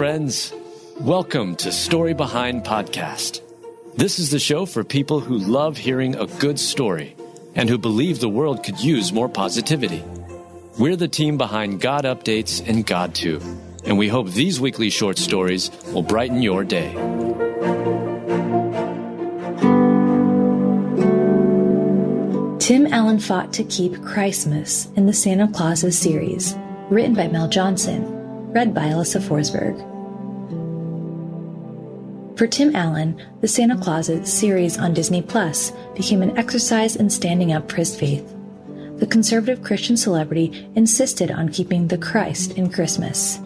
friends. Welcome to Story Behind Podcast. This is the show for people who love hearing a good story and who believe the world could use more positivity. We're the team behind God Updates and GodTube, and we hope these weekly short stories will brighten your day. Tim Allen fought to keep Christmas in the Santa Clauses series, written by Mel Johnson, read by Alyssa Forsberg. For Tim Allen, the Santa Clauses series on Disney Plus became an exercise in standing up for his faith. The conservative Christian celebrity insisted on keeping the Christ in Christmas.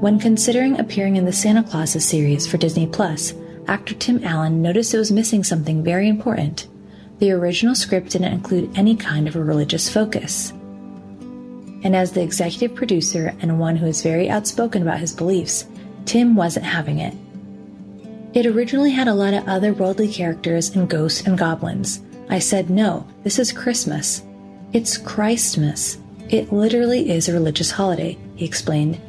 When considering appearing in the Santa Clauses series for Disney Plus, actor Tim Allen noticed it was missing something very important the original script didn't include any kind of a religious focus. And as the executive producer and one who is very outspoken about his beliefs, Tim wasn't having it. It originally had a lot of other worldly characters and ghosts and goblins. I said, no, this is Christmas. It's Christmas. It literally is a religious holiday, he explained.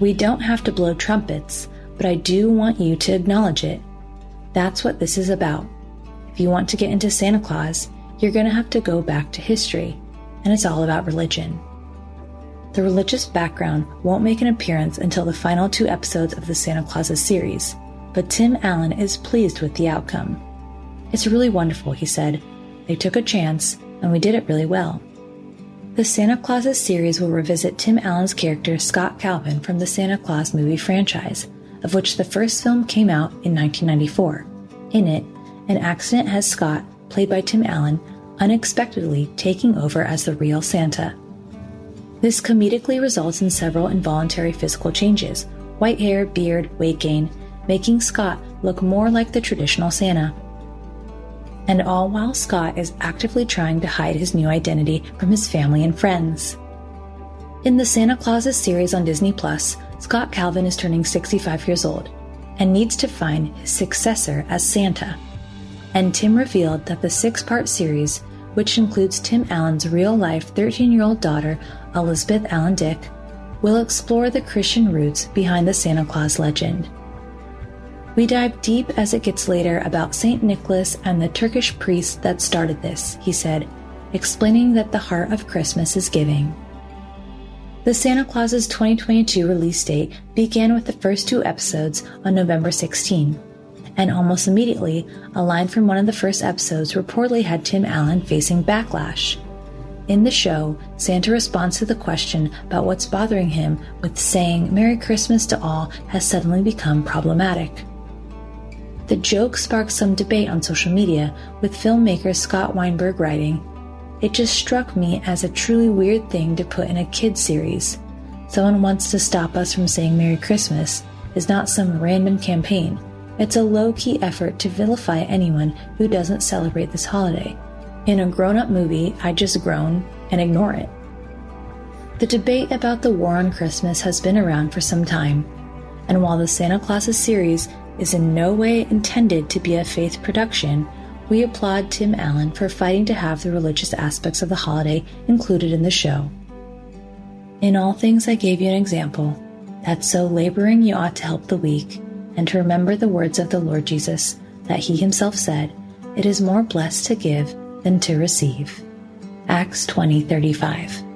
We don't have to blow trumpets, but I do want you to acknowledge it. That's what this is about. If you want to get into Santa Claus, you're going to have to go back to history, and it's all about religion. The religious background won't make an appearance until the final two episodes of the Santa Clauses series, but Tim Allen is pleased with the outcome. It's really wonderful, he said. They took a chance, and we did it really well. The Santa Clauses series will revisit Tim Allen's character Scott Calvin from the Santa Claus movie franchise, of which the first film came out in 1994. In it, an accident has Scott, played by Tim Allen, unexpectedly taking over as the real Santa. This comedically results in several involuntary physical changes white hair, beard, weight gain, making Scott look more like the traditional Santa. And all while Scott is actively trying to hide his new identity from his family and friends. In the Santa Clauses series on Disney Plus, Scott Calvin is turning 65 years old and needs to find his successor as Santa and Tim revealed that the six part series, which includes Tim Allen's real life 13 year old daughter, Elizabeth Allen Dick, will explore the Christian roots behind the Santa Claus legend. We dive deep as it gets later about St. Nicholas and the Turkish priest that started this, he said, explaining that the heart of Christmas is giving. The Santa Claus's 2022 release date began with the first two episodes on November 16 and almost immediately, a line from one of the first episodes reportedly had Tim Allen facing backlash. In the show, Santa responds to the question about what's bothering him with saying Merry Christmas to all has suddenly become problematic. The joke sparked some debate on social media, with filmmaker Scott Weinberg writing, It just struck me as a truly weird thing to put in a kid series. Someone wants to stop us from saying Merry Christmas is not some random campaign. It's a low key effort to vilify anyone who doesn't celebrate this holiday. In a grown up movie, I just groan and ignore it. The debate about the war on Christmas has been around for some time, and while the Santa Clauses series is in no way intended to be a faith production, we applaud Tim Allen for fighting to have the religious aspects of the holiday included in the show. In all things, I gave you an example that so laboring you ought to help the weak, and to remember the words of the Lord Jesus that he himself said, It is more blessed to give than to receive. Acts 20:35.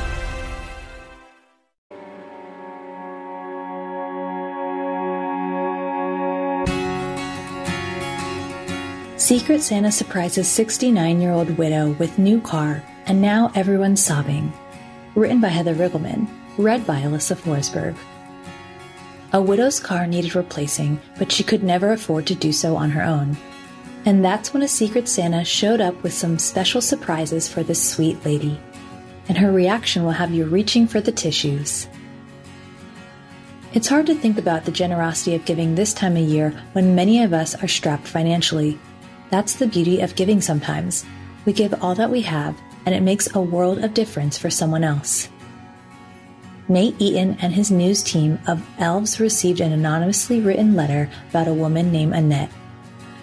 Secret Santa surprises 69 year old widow with new car, and now everyone's sobbing. Written by Heather Riggleman, read by Alyssa Forsberg. A widow's car needed replacing, but she could never afford to do so on her own. And that's when a Secret Santa showed up with some special surprises for this sweet lady. And her reaction will have you reaching for the tissues. It's hard to think about the generosity of giving this time of year when many of us are strapped financially. That's the beauty of giving sometimes. We give all that we have, and it makes a world of difference for someone else. Nate Eaton and his news team of elves received an anonymously written letter about a woman named Annette.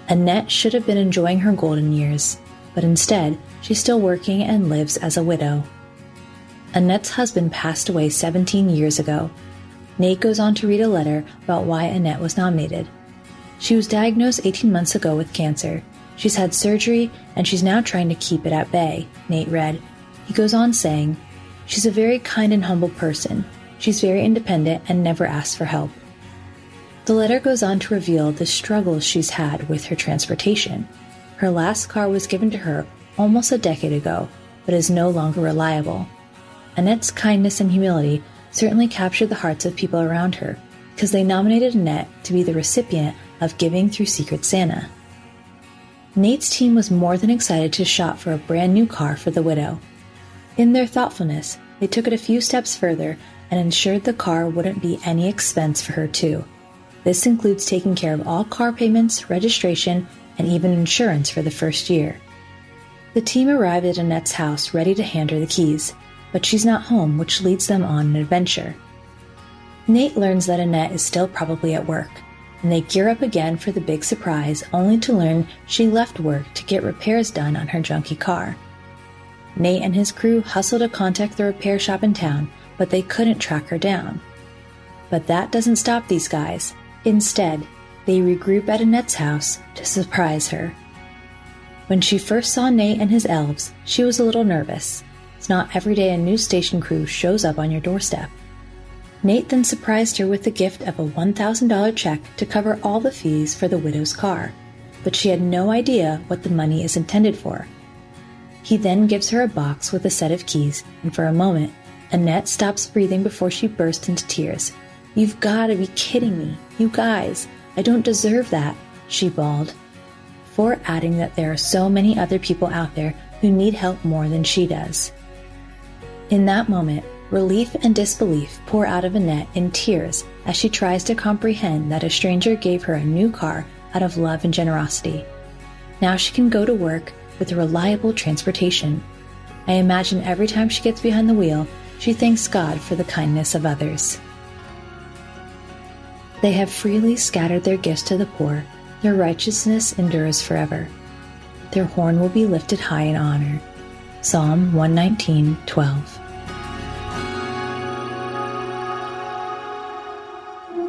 Annette should have been enjoying her golden years, but instead, she's still working and lives as a widow. Annette's husband passed away 17 years ago. Nate goes on to read a letter about why Annette was nominated. She was diagnosed 18 months ago with cancer. She's had surgery and she's now trying to keep it at bay, Nate read. He goes on saying, She's a very kind and humble person. She's very independent and never asks for help. The letter goes on to reveal the struggles she's had with her transportation. Her last car was given to her almost a decade ago, but is no longer reliable. Annette's kindness and humility certainly captured the hearts of people around her because they nominated Annette to be the recipient of Giving Through Secret Santa. Nate's team was more than excited to shop for a brand new car for the widow. In their thoughtfulness, they took it a few steps further and ensured the car wouldn't be any expense for her, too. This includes taking care of all car payments, registration, and even insurance for the first year. The team arrived at Annette's house ready to hand her the keys, but she's not home, which leads them on an adventure. Nate learns that Annette is still probably at work, and they gear up again for the big surprise, only to learn she left work to get repairs done on her junky car. Nate and his crew hustle to contact the repair shop in town, but they couldn't track her down. But that doesn't stop these guys. Instead, they regroup at Annette's house to surprise her. When she first saw Nate and his elves, she was a little nervous. It's not every day a news station crew shows up on your doorstep. Nate then surprised her with the gift of a $1,000 check to cover all the fees for the widow's car, but she had no idea what the money is intended for. He then gives her a box with a set of keys, and for a moment, Annette stops breathing before she bursts into tears. You've got to be kidding me. You guys, I don't deserve that, she bawled. For adding that there are so many other people out there who need help more than she does. In that moment, relief and disbelief pour out of Annette in tears as she tries to comprehend that a stranger gave her a new car out of love and generosity. Now she can go to work, with reliable transportation. I imagine every time she gets behind the wheel, she thanks God for the kindness of others. They have freely scattered their gifts to the poor, their righteousness endures forever. Their horn will be lifted high in honor. Psalm 119 12.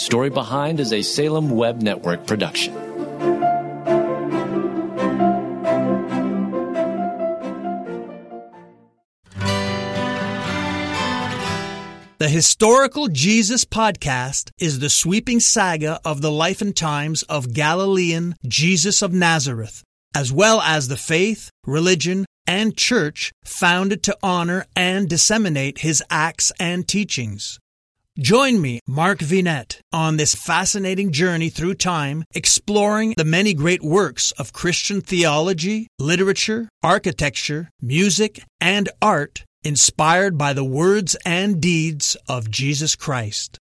Story Behind is a Salem Web Network production. The Historical Jesus podcast is the sweeping saga of the life and times of Galilean Jesus of Nazareth, as well as the faith, religion, and church founded to honor and disseminate his acts and teachings. Join me, Mark Vinet, on this fascinating journey through time, exploring the many great works of Christian theology, literature, architecture, music, and art inspired by the words and deeds of Jesus Christ.